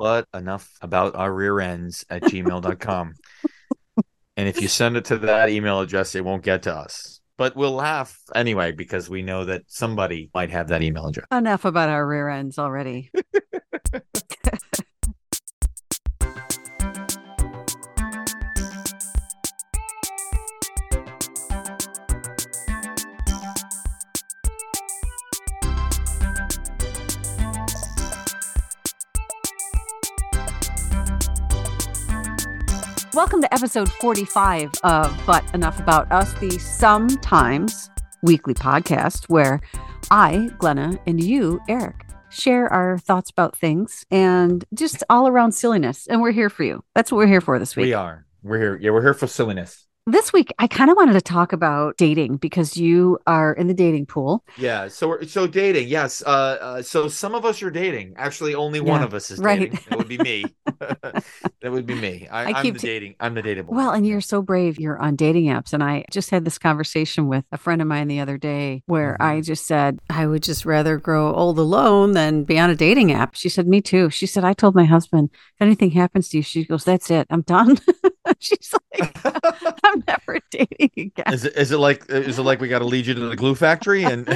but enough about our rear ends at gmail.com. and if you send it to that email address, it won't get to us. But we'll laugh anyway because we know that somebody might have that email address. Enough about our rear ends already. Welcome to episode 45 of But Enough About Us, the sometimes weekly podcast where I, Glenna, and you, Eric, share our thoughts about things and just all around silliness. And we're here for you. That's what we're here for this week. We are. We're here. Yeah, we're here for silliness. This week, I kind of wanted to talk about dating because you are in the dating pool. Yeah. So so dating. Yes. Uh, uh so some of us are dating. Actually, only one of us is right. dating. That would be me. that would be me. I, I am keep the dating. I'm the dating. Well, and you're so brave. You're on dating apps. And I just had this conversation with a friend of mine the other day where Mhm. I just said, I would just rather grow old alone than be on a dating app. She said, Me too. She said, I told my husband, if anything happens to you, she goes, That's it. I'm done. She's like, I'm never dating again. Is it, is it like is it like we got to lead you to the glue factory and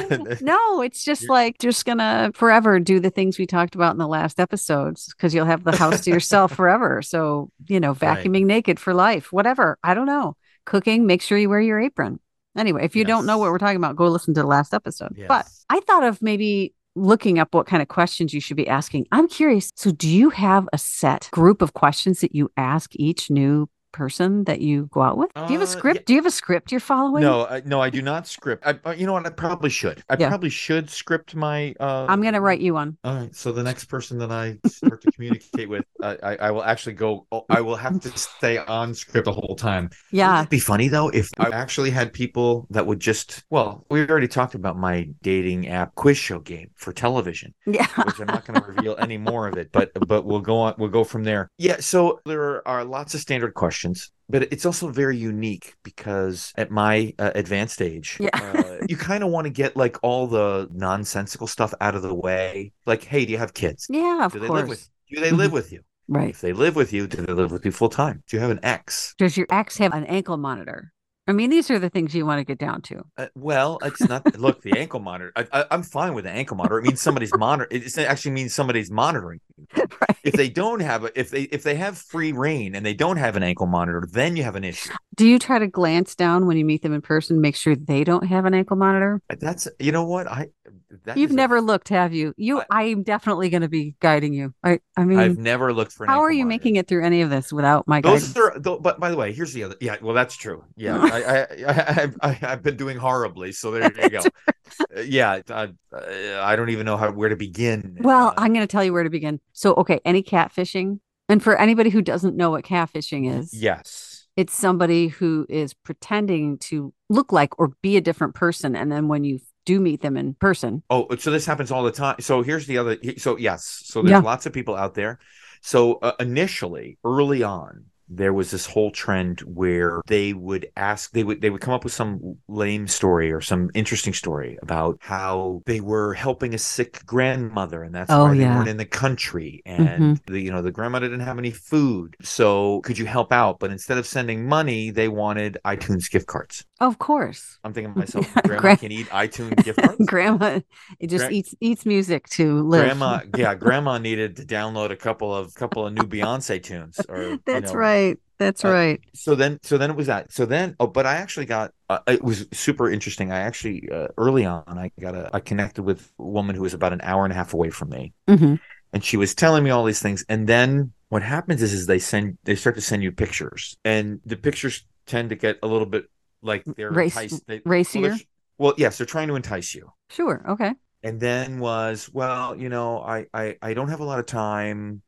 No, it's just like just gonna forever do the things we talked about in the last episodes because you'll have the house to yourself forever. So, you know, Right. vacuuming naked for life, whatever. I don't know. Cooking, make sure you wear your apron. Anyway, if you don't know what we're talking about, go listen to the last episode. But I thought of maybe looking up what kind of questions you should be asking. I'm curious. So, do you have a set group of questions that you ask each new person that you go out with? Do you have a Uh, script? yeah. Do you have a script you're following? No, I, no, I do not script. I, uh, you know what? I probably should. I Yeah. probably should script my. Uh, I'm gonna write you one. All right. So the next person that I start to communicate with, I, I, I will actually go. oh, I will have to stay on script the whole time. Yeah. Wouldn't be funny though if I actually had people that would just. Well, we already talked about my dating app quiz show game for television, Yeah. which I'm not going to reveal any more of it, but but we'll go on. We'll go from there. Yeah. So there are lots of standard questions. But it's also very unique because at my uh, advanced age, Yeah. uh, you kind of want to get like all the nonsensical stuff out of the way. Like, hey, do you have kids? Yeah, of Do they course. live with? Do they live with you? Right. If they live with you, do they live with you full time? Do you have an ex? Does your ex have an ankle monitor? I mean, these are the things you want to get down to. Uh, well, it's not. look, the ankle monitor. I, I, I'm fine with the ankle monitor. It means somebody's monitor. It actually means somebody's monitoring. you. right. If they don't have a, if they if they have free reign and they don't have an ankle monitor, then you have an issue. Do you try to glance down when you meet them in person, make sure they don't have an ankle monitor? Uh, that's you know what I. That You've is a- never looked, have you? You, I- am definitely going to be guiding you. I, I mean, I've never looked for. An how are you monitor. making it through any of this without my guidance? Are, though, but by the way, here's the other. Yeah, well, that's true. Yeah, I, I, I, I, I've been doing horribly. So there you go. Uh, yeah, I, I don't even know how where to begin. Well, Uh, I'm going to tell you where to begin. So, okay, any catfishing, and for anybody who doesn't know what catfishing is, yes, it's somebody who is pretending to look like or be a different person, and then when you do meet them in person, Oh, so this happens all the time. So here's the other. So yes, so there's Yeah. lots of people out there. So uh, initially, early on, there was this whole trend where they would ask, they would they would come up with some lame story or some interesting story about how they were helping a sick grandmother, and that's Oh, why they yeah. weren't in the country, and mm-hmm. the you know the grandmother didn't have any food. So could you help out? But instead of sending money, they wanted iTunes gift cards. of course, I'm thinking to myself, grandma gran- can eat iTunes gift cards. grandma it just Gra- eats eats music to live. Grandma, yeah, grandma needed to download a couple of couple of new Beyonce tunes. Or you That's know. right. That's Uh, right. So then, so then it was that. So then, oh, but I actually got. Uh, it was super interesting. I actually uh, early on, I got a. I connected with a woman who was about an hour and a half away from me, hmm and she was telling me all these things. And then what happens is, is they send they start to send you pictures, and the pictures tend to get a little bit like they're Race- enticed. They, racier? Well, they're- well, yes, they're trying to entice you. Sure. Okay. and then was well you know I, I i don't have a lot of time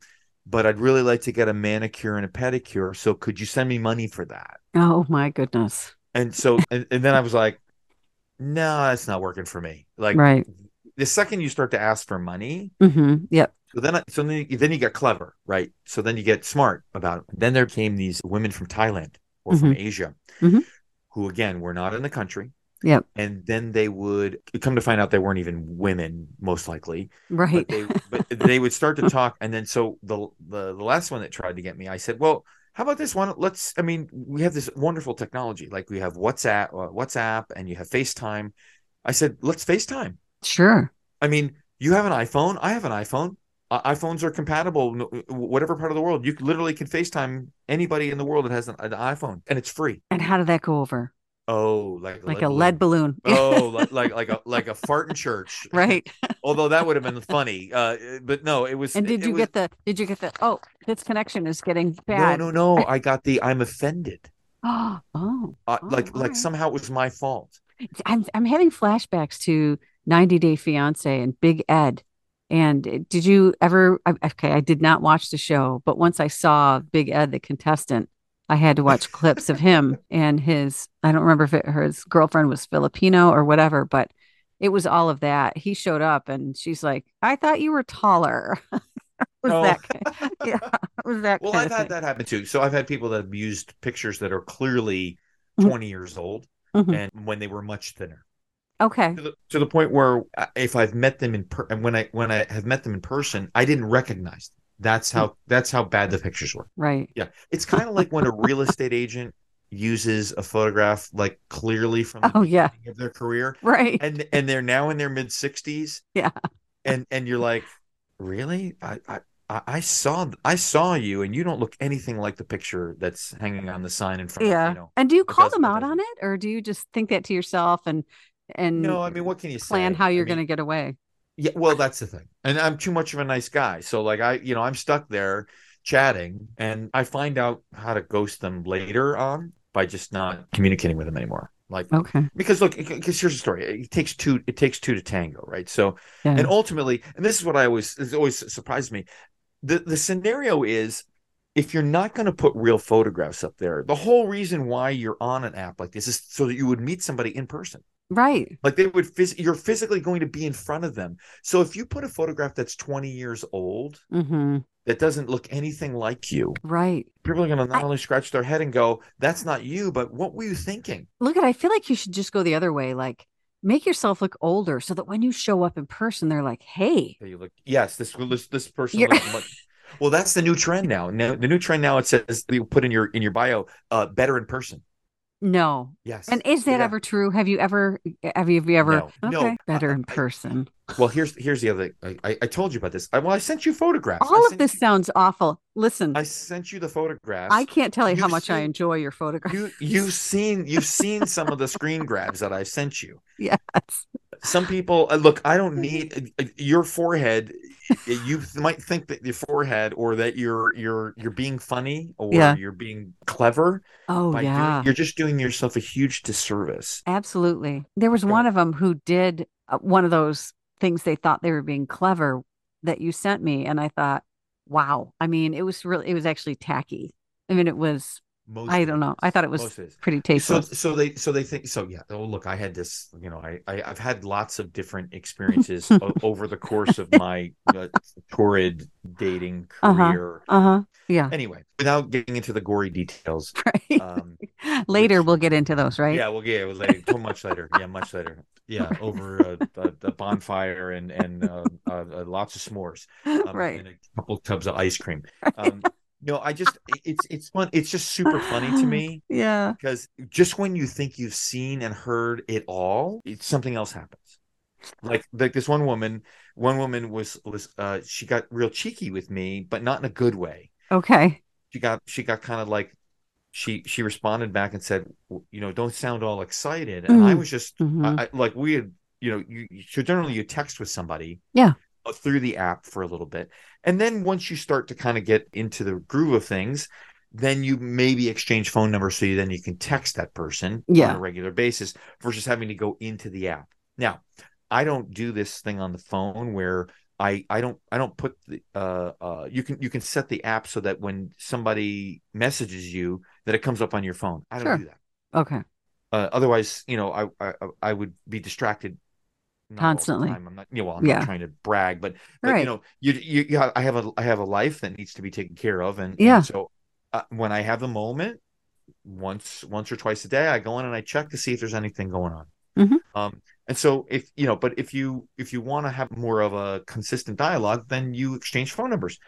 but i'd really like to get a manicure and a pedicure so could you send me money for that Oh my goodness. and so and, and then i was like no that's not working for me like Right. the second you start to ask for money mm-hmm. Yep. so then I, so then you, then you get clever right so then you get smart about it then there came these women from thailand or from Mhm. asia Mhm. who again were not in the country Yep. And then they would come to find out they weren't even women, most likely. Right. But they but they would start to talk, and then so the the the last one that tried to get me, I said, well. How about this one? Let's. I mean, we have this wonderful technology. Like we have WhatsApp, uh, WhatsApp, and you have FaceTime. I said, let's FaceTime. Sure. I mean, you have an iPhone. I have an iPhone. Uh, iPhones are compatible, whatever part of the world. You literally can FaceTime anybody in the world that has an, an iPhone, and it's free. And how did that go over? Oh, like Like a lead balloon. Oh, like, like like a like a fart in church. right. Although that would have been funny. Uh, but no, it was. And did you was- get the did you get the oh, this connection is getting bad. no, no. No. I got the. I'm offended. Oh, oh. Uh, like all like somehow it was my fault. I'm I'm having flashbacks to 90 Day Fiance and Big Ed. And did you ever? Okay, I did not watch the show, but once I saw Big Ed, the contestant, I had to watch clips of him and his. I don't remember if it, her his girlfriend was Filipino or whatever, but it was all of that. He showed up and she's like, "I thought you were taller." was Oh. that? kind- Yeah, was that. Well, I've had that happen too. So I've had people that have used pictures that are clearly Mhm. 20 years old, Mhm. and when they were much thinner. Okay. to the, to the point where uh, if I've met them in per- and when I when I have met them in person, I didn't recognize them. That's how that's how bad the pictures were. Right. Yeah, it's kind of like when a real estate agent uses a photograph like clearly from the Oh yeah. of their career, Right. and and they're now in their mid sixties. Yeah. and and you're like, really? I. I I I saw I saw you, and you don't look anything like the picture that's hanging on the sign in front Yeah. of you. Know. And do you call them out on it, or do you just think that to yourself and and No, I mean, what can you plan say? how you're mean, going to get away? Yeah, well, that's the thing. And I'm too much of a nice guy. So like I, you know, I'm stuck there chatting and I find out how to ghost them later on by just not communicating with them anymore. Like Okay. because look, because here's the story. It takes two it takes two to tango, right? So Yeah. and ultimately, and this is what I always this always surprised me. The the scenario is if you're not going to put real photographs up there, the whole reason why you're on an app like this is so that you would meet somebody in person. Right. Like they would phys- you're physically going to be in front of them. So if you put a photograph that's 20 years old hmm that doesn't look anything like you, Right. people are going to not I- only scratch their head and go, "That's not you," but what were you thinking? Look at. I feel like you should just go the other way. Like make yourself look older, so that when you show up in person, they're like, "Hey, You look, yes, this this, this person looks much. Well, that's the new trend now. Now the new trend now it says you put in your in your bio, uh, better in person. No." Yes. And is that Yeah. ever true? Have you ever? Have you, have you ever? No. No. Okay. Better in I- I- person. Well, here's here's the other. I, I, I told you about this. I, well, I sent you photographs. All of this you- sounds awful. Listen, I sent you the photographs. I can't tell you how You've much I enjoy your photographs. you you've seen you've seen some of the screen grabs that I've sent you. yes. Some people uh, look. I don't need uh, your forehead. You might think that your forehead, or that you're you're you're being funny, or Yeah. you're being clever. Oh by doing- yeah. you're just doing yourself a huge disservice. Absolutely. There was Go one of them who did uh, one of those things they thought they were being clever that you sent me. And I thought, wow. I mean, it was really, it was actually tacky. I mean, it was, Most I don't know. I thought it was pretty So, tasteless. so they, so they think, so yeah. Oh, look, I had this. You know, I, I I've had lots of different experiences o- over the course of my uh, torrid dating Uh-huh. career. Uh huh. Yeah. Anyway, without getting into the gory details, Right. um, Later, which- we'll get into those, right? Yeah, well, yeah, it was later, too much later. Yeah, much later. Yeah, over a, a, a bonfire and and uh, uh, uh, lots of s'mores, um, right. and a couple tubs of ice cream. Um, no, I just it's it's fun. It's just super funny to me Yeah. because just when you think you've seen and heard it all, it's something else happens. Like like this one woman, one woman was was uh she got real cheeky with me, but not in a good way Okay. she got she got kind of like she she responded back and said you know don't sound all excited and i Mhm. was just Mhm. I, I like we had you know you, you so generally you text with somebody Yeah. Uh, through the app for a little bit and then once you start to kind of get into the groove of things then you maybe exchange phone numbers so you then you can text that person Yeah. on a regular basis versus having to go into the app now i don't do this thing on the phone where I, I don't I don't put the uh uh you can you can set the app so that when somebody messages you that it comes up on your phone. I don't Sure. do that. Okay. Uh, otherwise, you know, I, I I would be distracted not all the Constantly. I'm not, you know, well, I'm Yeah. not trying to brag, but but Right. you know, you you, you I have a I have a life that needs to be taken care of, and, and Yeah. so uh, when I have the moment, once once or twice a day, I go in and I check to see if there's anything going on. Mhm. Um, and so if you know, but if you if you want to have more of a consistent dialogue, then you exchange phone numbers.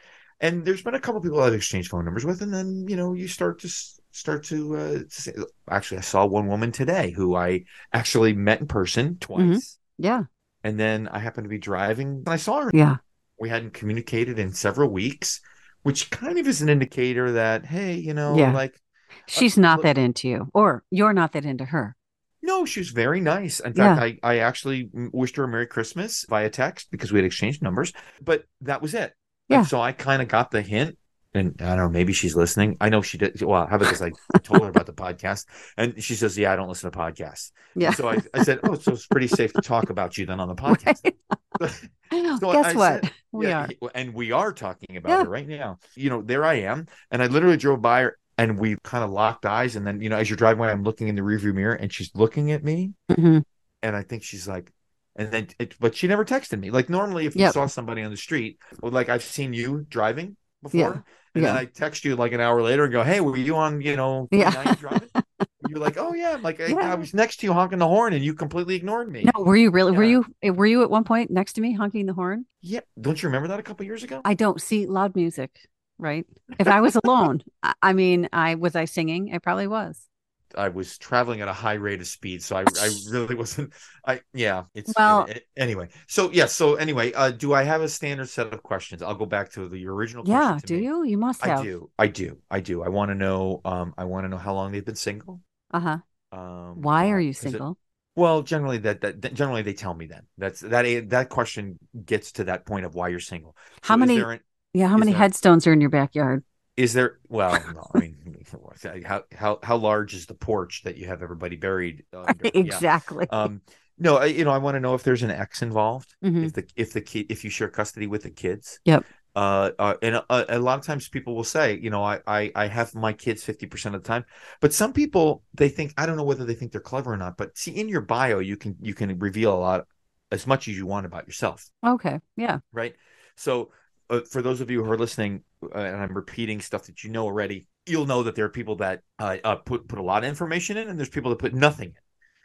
And there's been a couple people I've exchanged phone numbers with, and then you know you start to start to, uh, to say, actually, I saw one woman today who I actually met in person twice, Yeah. and then I happened to be driving and I saw her. Yeah. We hadn't communicated in several weeks, which kind of is an indicator that hey, you know, Yeah. like uh, She's not look- that into you, or you're not that into her. No, she was very nice. In Yeah. fact, I, I actually wished her a Merry Christmas via text because we had exchanged numbers, but that was it. Yeah. And so I kind of got the hint. And I don't know, maybe she's listening. I know she did. Well, how about this? I told her about the podcast, and she says, Yeah, I don't listen to podcasts. Yeah. So I, I said, Oh, so it's pretty safe to talk about you then on the podcast. So Guess I what? said- we Yeah, are. and we are talking about Yeah. her right now. You know, there I am, and I literally drove by her, and we kind of locked eyes, and then you know, as you're driving by, I'm looking in the rearview mirror, and she's looking at me, Mhm. and I think she's like, and then, it, but she never texted me. Like normally, if you Yep. saw somebody on the street, like I've seen you driving before, Yeah. and Yeah. then I text you like an hour later and go, "Hey, were you on? You know, Yeah. driving?" You're like, "Oh yeah," I'm like I, Yeah. I was next to you honking the horn, and you completely ignored me. No, were you really? Were you? eh, Were you at one point next to me honking the horn? Yeah, don't you remember that a couple years ago? I don't see loud music. Right. If I was alone, I, I mean, I was I singing. I probably was. I was traveling at a high rate of speed, so I, I really wasn't. I yeah, it's Well- a- anyway. So yeah, so anyway, uh, do I have a standard set of questions? I'll go back to the original. Yeah. Do me. you? You must have. I do. I do. I do. I want to know. Um, I want to know how long they've been single. Uh huh. Um, Why uh, are you is it- single? well, generally that, that that- generally they tell me then. That's that that question gets to that point of why you're single. How So many- an- Yeah. How many there- headstones are in your backyard? Is there? Well, no, I mean, how how how large is the porch that you have everybody buried? Under? Yeah. exactly. Um, no, I, you know, I want to know if there's an ex involved. Mhm. If the if the kid if you share custody with the kids. Yep. Uh, uh and a, a lot of times people will say, you know, I I, I have my kids fifty percent of the time, but some people they think I don't know whether they think they're clever or not, but see in your bio you can you can reveal a lot as much as you want about yourself, Okay. Yeah. right? So uh, for those of you who are listening, uh, and I'm repeating stuff that you know already, you'll know that there are people that uh, uh, put put a lot of information in, and there's people that put nothing in.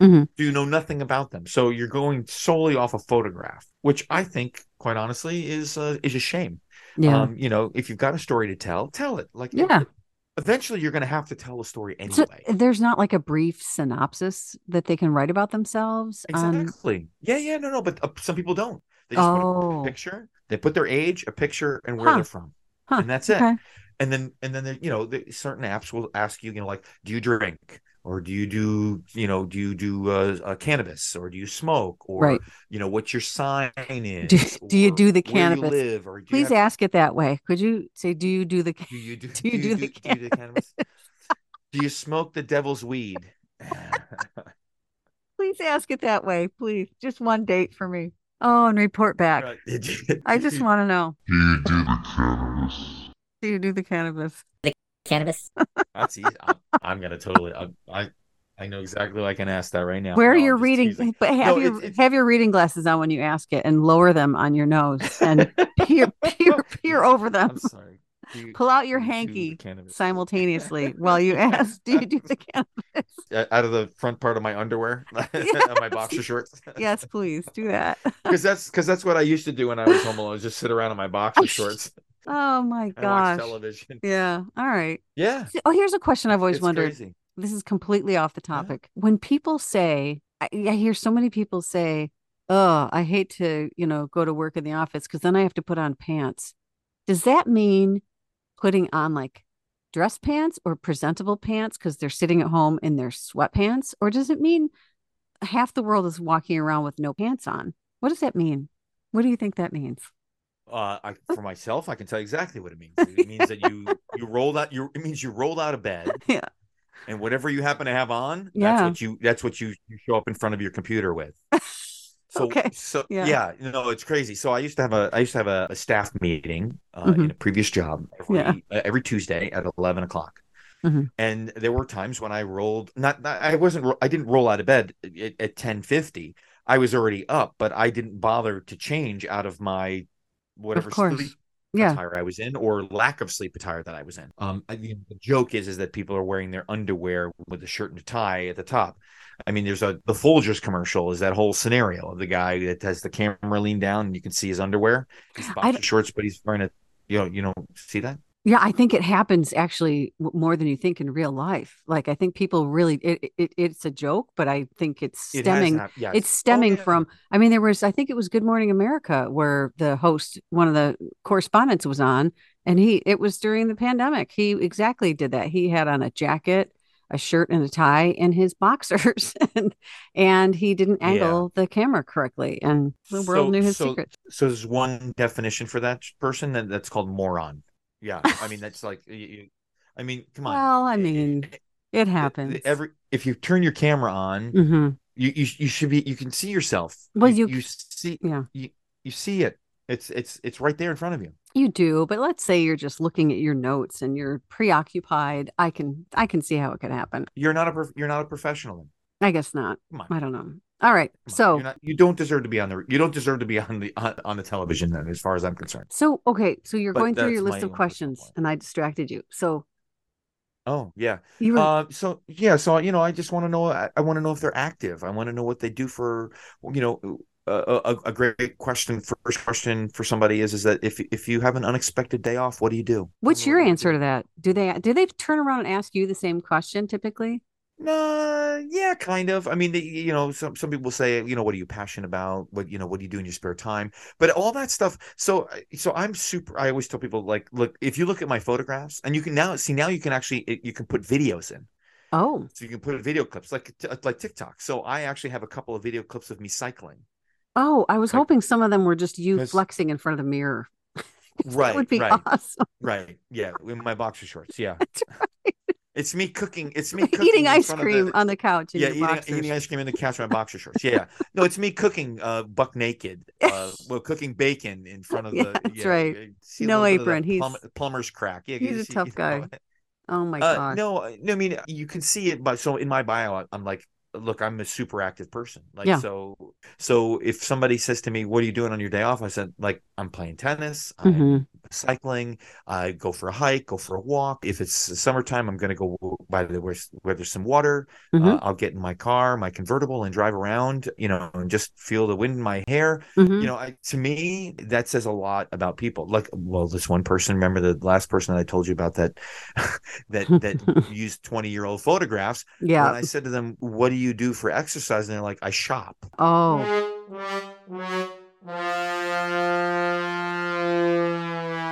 Mhm. Do you know nothing about them? So you're going solely off a photograph, which I think, quite honestly, is uh, is a shame. Yeah. Um, you know, if you've got a story to tell, tell it. Like, Yeah. Eventually, you're going to have to tell a story So anyway. there's not like a brief synopsis that they can write about themselves. Um, Exactly. yeah, yeah, no, no. But uh, some people don't. They just put a oh. picture. They put their age, a picture, and where Huh. they're from, Huh. and that's it. And then and then there- you know the, certain apps will ask you you know like do you drink or do you do you know do you do uh, uh, cannabis or do you smoke or Right. you know what your sign is Do- do you do the where you cannabis? live or do Please have- ask it that way. Could you say, do you do the? do you do, do you do the do you do cannabis do you smoke the devil's weed Please ask it that way. Please. Just one date for me. Oh, and report back. Right. I just want to know. Do you do the cannabis? Do you do the cannabis? The cannabis. that's easy I'm, I'm gonna totally I, I I know exactly what I can ask that right now Where are No, I'm your reading? teasing. But have No, your it's- it's- have your reading glasses on when you ask it, and lower them on your nose and peer peer peer over them. I'm sorry you- Pull out your do you do the hanky simultaneously while you ask, "Do you do the cannabis?" Uh, out of the front part of my underwear of my boxer shorts Yes, please do that. because that's because that's what i used to do when i was home alone just sit around in my boxer shorts Oh my gosh. television Yeah. All right. yeah Oh, here's a question I've always it's wondered. crazy. this is completely off the topic. When people say, I, I hear so many people say, "Oh, I hate to, you know, go to work in the office because then I have to put on pants." Does that mean putting on like dress pants or presentable pants because they're sitting at home in their sweatpants, or does it mean half the world is walking around with no pants on? What does that mean? What do you think that means? Uh I, for myself i can tell you exactly what it means it means that you you rolled out you it means you rolled out of bed Yeah. and whatever you happen to have on that's what you that's what you, you show up in front of your computer with So, Okay. so Yeah. yeah. you know, it's crazy. So I used to have a, I used to have a, a staff meeting uh, Mhm. in a previous job every, Yeah. uh, every Tuesday at eleven o'clock. Mhm. And there were times when I rolled, not, not I wasn't, I didn't roll out of bed at, at ten fifty. I was already up, but I didn't bother to change out of my whatever sleep Yeah. attire I was in or lack of sleep attire that I was in. Um, I, the joke is is that people are wearing their underwear with a shirt and a tie at the top. I mean, there's a the Folgers commercial is that whole scenario of the guy that has the camera leaned down and you can see his underwear, his boxer shorts, but he's wearing a you know you know see that Yeah, I think it happens actually more than you think in real life. Like I think people really it, it it's a joke, but I think it's It stemming hap- yes. it's Oh, stemming yeah. from I mean there was I think it was Good Morning America where the host one of the correspondents was on and he it was during the pandemic. He exactly did that. He had on a jacket, a shirt and a tie and his boxers and and he didn't Yeah. angle the camera correctly and the world So- knew his so- secret. So there's one definition for that person, and that's called moron. Yeah, I mean that's like, you, you- I mean, come on. Well, I mean, it happens. Every if you turn your camera on, hmm you, you you should be you can see yourself. Well, you, you see Yeah. you you see it. It's it's it's right there in front of you. You do, but let's say you're just looking at your notes and you're preoccupied. I can I can see how it could happen. You're not a prof- you're not a professional. Then. I guess not. Come on. I don't know. All right. So not, you don't deserve to be on the you don't deserve to be on the on, on the television then, as far as I'm concerned. so okay, so you're But going through your list of questions point. and I distracted you. So Oh yeah. you were Uh, so yeah, so you know, I just want to know. I, I want to know if they're active. I want to know what they do for, you know, a, a, a great question. First question for somebody is is that if if you have an unexpected day off, what do you do? what's your answer to that? Do they do they turn around and ask you the same question typically? Nah, yeah, kind of. I mean, they, you know, some some people say, you know, what are you passionate about? What you know, what do you do in your spare time? But all that stuff. So, so I'm super. I always tell people, like, look, if you look at my photographs, and you can now see now you can actually you can put videos in. Oh, So you can put video clips like like TikTok. So I actually have a couple of video clips of me cycling. oh, I was Like- hoping some of them were just you flexing in front of the mirror. that Right, would be right. awesome. Right. Yeah. In my boxer shorts. Yeah. That's It's me cooking. It's me cooking Eating ice cream the- on the couch in yeah, eating, eating ice cream in the couch in my boxer shorts. Yeah. No, it's me cooking uh buck naked. Uh well cooking bacon in front of Yeah, the that's yeah, right. No little bit of that apron. He's- plum- plumber's crack. Yeah, he's a see- tough guy. know. oh my Uh, no, no, I mean you can see it, but so in my bio, I'm like, look, I'm a super active person. Like, Yeah. so, so if somebody says to me, "What are you doing on your day off?" I said, like, I'm playing tennis, I'm Mhm. cycling, I go for a hike, go for a walk. If it's summertime, I'm going to go by the where, where there's some water. Uh, Mhm. I'll get in my car, my convertible, and drive around. You know, and just feel the wind in my hair Mhm. you know I, to me that says a lot about people like well this one person remember the last person that i told you about that that that used 20 year old photographs yeah. when i said to them what do you do for exercise and they're like i shop Oh,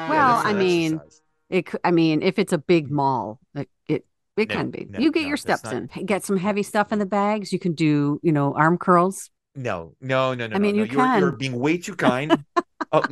Well, I mean, exercise. it. I mean, if it's a big mall, it it, it No, can be. no, you get no, your steps not- in. Get some heavy stuff in the bags. You can do, you know, arm curls. no no no no I mean, you no. You're, you're being way too kind oh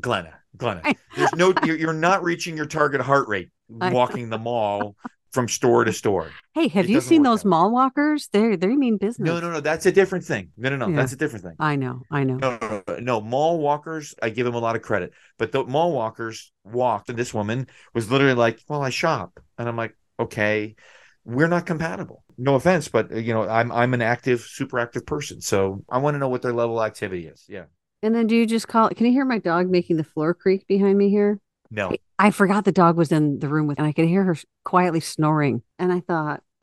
glenna glenna there's no you're, you're not reaching your target heart rate walking the mall from store to store Hey, have It you seen those way. mall walkers? They they mean business. no no no that's a different thing no no no Yeah. that's a different thing I know. I know. No, no, no, no, mall walkers, I give them a lot of credit. But the mall walkers walked, and this woman was literally like, Well, I shop. And I'm like, Okay, we're not compatible. No offense, but you know, I'm I'm an active, super active person. So I want to know what their level of activity is. Yeah. And then do you just call? Can you hear my dog making the floor creak behind me here? No. I forgot the dog was in the room with, and I could hear her quietly snoring. And I thought,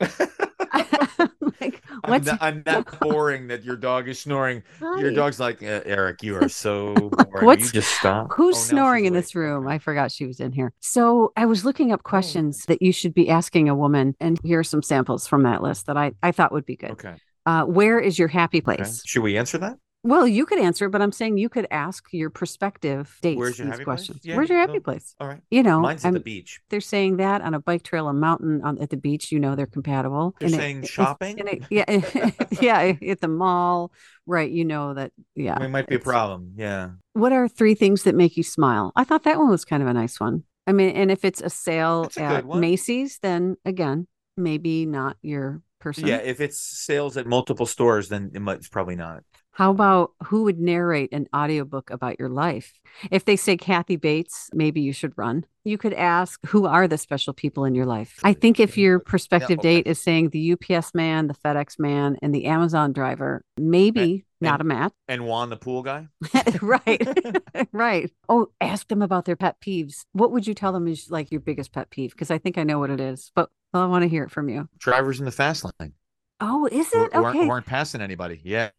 like, I'm what's not, I'm not boring that your dog is snoring. Your dog's like, uh, Eric, you are so boring. What's- you just stop. Who's Oh, snoring in this room? I forgot she was in here. So I was looking up questions that you should be asking a woman, and here are some samples from that list that I, I thought would be good. Okay. Uh, where is your happy okay. place? Should we answer that? Well, you could answer, but I'm saying you could ask your prospective dates Where's your these happy place? questions. Yeah, Where's your happy no. place? All right. You know, Mine's at I'm- the beach. they're saying that on a bike trail, a mountain on, at the beach. You know, they're compatible. They're And saying it's- shopping? and it- yeah, yeah, at the mall, right? You know that. Yeah, It might be a problem. Yeah. What are three things that make you smile? I thought that one was kind of a nice one. I mean, and if it's a sale That's at. Macy's, then again, maybe not your person. Yeah, if it's sales at multiple stores, then it might, it's probably not. How about who would narrate an audiobook about your life? If they say Kathy Bates, maybe you should run. You could ask, who are the special people in your life? I think if your prospective okay. date is saying the UPS man, the FedEx man, and the Amazon driver, maybe not a match. And Juan, the pool guy. right. right. Oh, ask them about their pet peeves. What would you tell them is like your biggest pet peeve? Because I think I know what it is, but well, I want to hear it from you. Drivers in the fast lane. Oh, is who- it? who aren't, Okay. who aren't passing anybody. Yeah.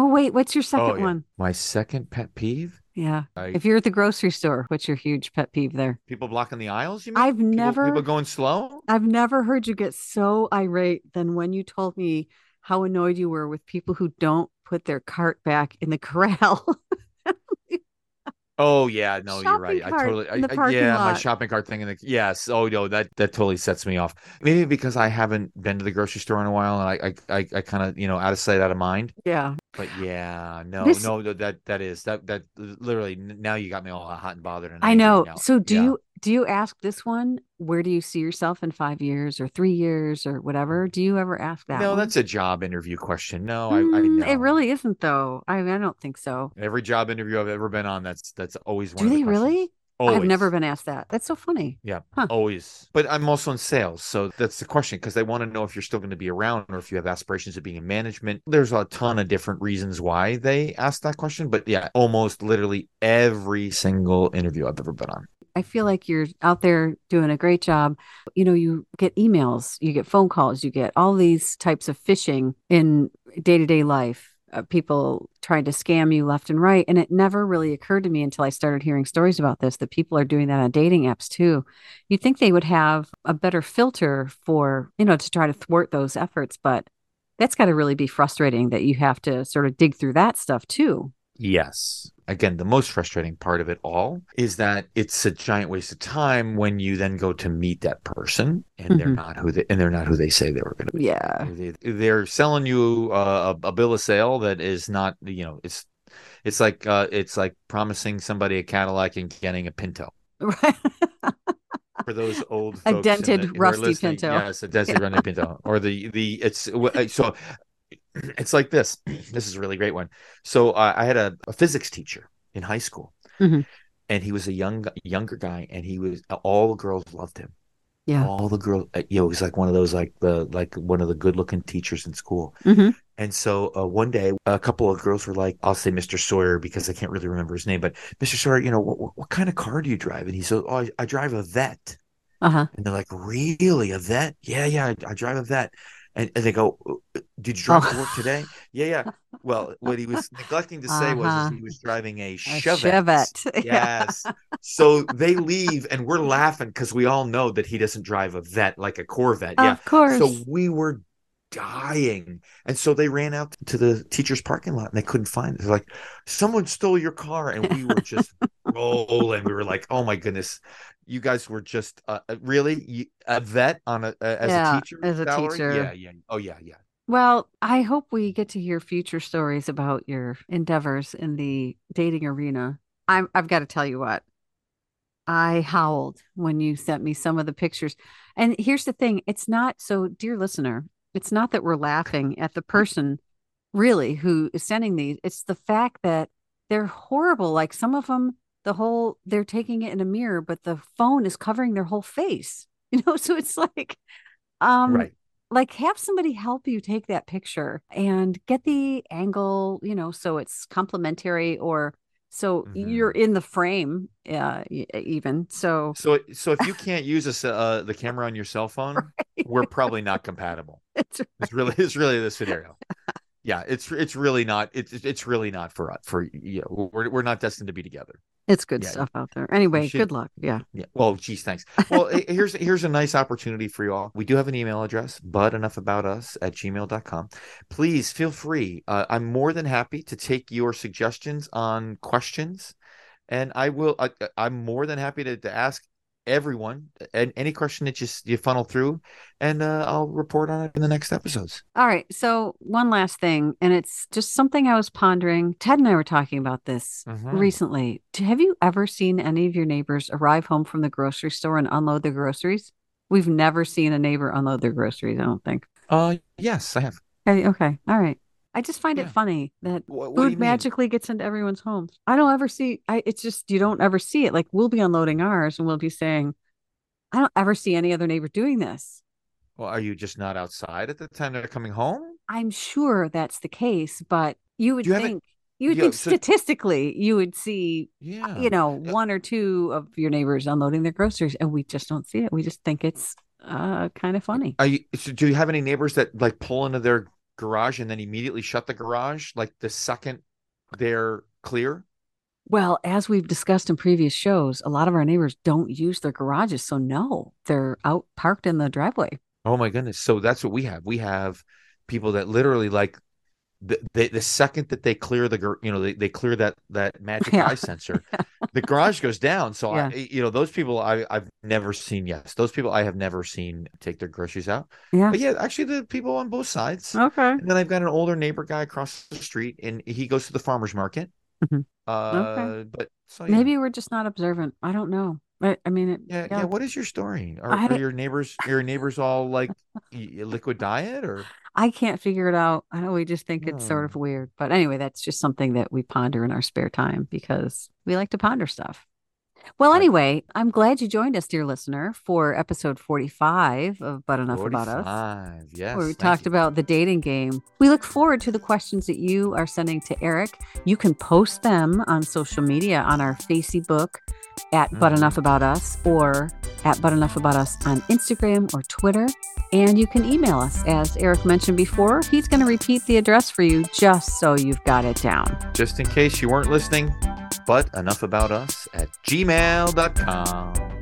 Oh, wait. What's your oh, second Oh, yeah. one? My second pet peeve. Yeah. I, If you're at the grocery store, what's your huge pet peeve there? people blocking the aisles. You mean? I've People- never people going slow. I've never heard you get so irate than when you told me how annoyed you were with people who don't put their cart back in the corral. Oh yeah, no, you're right. I totally, I, I- yeah, my shopping cart thing in the yes. Oh no, that that totally sets me off. Maybe because I haven't been to the grocery store in a while, and I I I, I kind of you know out of sight, out of mind. yeah. But yeah, no, This- no, no, that that is that that literally now you got me all hot and bothered. And I know. now. So do Yeah. you do you ask this one, where do you see yourself in five years or three years or whatever? Do you ever ask that? No, one? that's a job interview question. No, I, I Mm, it really isn't though. I, I don't think so. every job interview I've ever been on. That's that's always one. Do of the they really? questions. I've never been asked that. That's so funny. Yeah. Always. But I'm also in sales. So that's the question because they want to know if you're still going to be around or if you have aspirations of being in management. There's a ton of different reasons why they ask that question. But yeah, almost literally every single interview I've ever been on. I feel like you're out there doing a great job. You know, you get emails, you get phone calls, you get all these types of phishing in day to day life. Uh, people trying to scam you left and right. And it never really occurred to me until I started hearing stories about this that people are doing that on dating apps too. You'd think they would have a better filter for, you know, to try to thwart those efforts, but that's got to really be frustrating that you have to sort of dig through that stuff too. Yes. Again, the most frustrating part of it all is that it's a giant waste of time when you then go to meet that person and they're Mhm. not who they and they're not who they say they were going to be. Yeah. They, they're selling you uh, a, a bill of sale that is not, you know, it's it's like uh, it's like promising somebody a Cadillac and getting a Pinto. Right. For those old A folks dented, the- rusty Pinto. yes, a dented rusty Pinto, or the the it's uh, so it's like this. This is a really great one. So uh, I had a, a physics teacher in high school, Mhm. and he was a young younger guy, and he was all the girls loved him. Yeah. All the girls, uh, you know, he's like one of those like the like one of the good looking teachers in school. Mhm. And so uh, one day, a couple of girls were like, "I'll say Mr. Sawyer because I can't really remember his name, but Mr. Sawyer, you know, what, what, kind of car do you drive?" And he said, "Oh, I, I drive a vet." Uh huh. And they're like, "Really, a vet? Yeah, yeah, I, I drive a vet." And, and they go, "Uh, "Did you drive to Oh. work today?" Yeah, yeah. Well, what he was neglecting to say was Uh-huh. is he was driving a A Chevette. Chevette. Yes. so they leave, and we're laughing because we all know that he doesn't drive a vet like a Corvette. Yeah. Of course. So we were dying. And so they ran out to the teacher's parking lot and they couldn't find it. They're like, someone stole your car. And we were just rolling. We were like, oh my goodness. You guys were just uh, uh, really a vet on a, a as Yeah, a teacher as a salary? teacher. Yeah, yeah. Oh yeah, yeah. Well, I hope we get to hear future stories about your endeavors in the dating arena. I'm, I've got to tell you what, I howled when you sent me some of the pictures. And here's the thing it's not so, dear listener, it's not that we're laughing at the person really who is sending these. It's the fact that they're horrible. Like some of them, the whole, they're taking it in a mirror, but the phone is covering their whole face. You know, so it's like, um, right. like have somebody help you take that picture and get the angle you know so it's complementary or so Mhm. you're in the frame uh even so So so if you can't use a, uh, the camera on your cell phone, we're probably not compatible. it's It's really it's really the scenario. Yeah, it's it's really not it's it's really not for us for you know, we're we're not destined to be together. it's good Yeah, stuff out there anyway should- good luck yeah Yeah. Well, geez, thanks. Well, here's here's a nice opportunity for you all. We do have an email address, but enough about us at gmail.com. Please feel free. Uh, I'm more than happy to take your suggestions on questions. And I will I, I'm more than happy to, to ask everyone and any question that you, you funnel through and uh, I'll report on it in the next episodes. all right so one last thing and it's just something i was pondering ted and i were talking about this Mhm. recently have you ever seen any of your neighbors arrive home from the grocery store and unload their groceries we've never seen a neighbor unload their groceries i don't think Uh yes, I have. Okay, okay. All right. I just find Yeah. it funny that What, what do you food mean? magically gets into everyone's homes. I don't ever see I it's just you don't ever see it. Like we'll be unloading ours and we'll be saying, I don't ever see any other neighbor doing this. Well, are you just not outside at the time they're coming home? I'm sure that's the case, but you would You think you would yeah, think so- statistically you would see Yeah. you know Yeah. one or two of your neighbors unloading their groceries and we just don't see it we just think it's uh kind of funny Are you, so do you have any neighbors that like pull into their garage and then immediately shut the garage like the second they're clear? well as we've discussed in previous shows a lot of our neighbors don't use their garages so no they're out parked in the driveway Oh my goodness. So that's what we have. We have people that literally like the the, the second that they clear the you know they, they clear that that magic Yeah. eye sensor, the garage goes down. So Yeah. I you know those people I I've never seen. Yes, those people I have never seen take their groceries out. yeah But yeah, actually the people on both sides. okay And then I've got an older neighbor guy across the street, and he goes to the farmers market. Mhm. Uh, but so yeah. maybe we're just not observant i don't know i, I mean it, Yeah, yeah, What is your story? Are, I- are your neighbors your neighbors all like liquid diet or? I can't figure it out. I know we just think it's sort hmm. of weird. But anyway, that's just something that we ponder in our spare time because we like to ponder stuff. Well, anyway, I'm glad you joined us, dear listener, for episode 45 of But Enough About Us. 45, Yes. Where we talked you. about the dating game. We look forward to the questions that you are sending to Eric. You can post them on social media on our Facebook at But Mhm. Enough About Us or at But Enough About Us on Instagram or Twitter. And you can email us. As Eric mentioned before, he's going to repeat the address for you just so you've got it down. Just in case you weren't listening, but enough about us at gmail.com.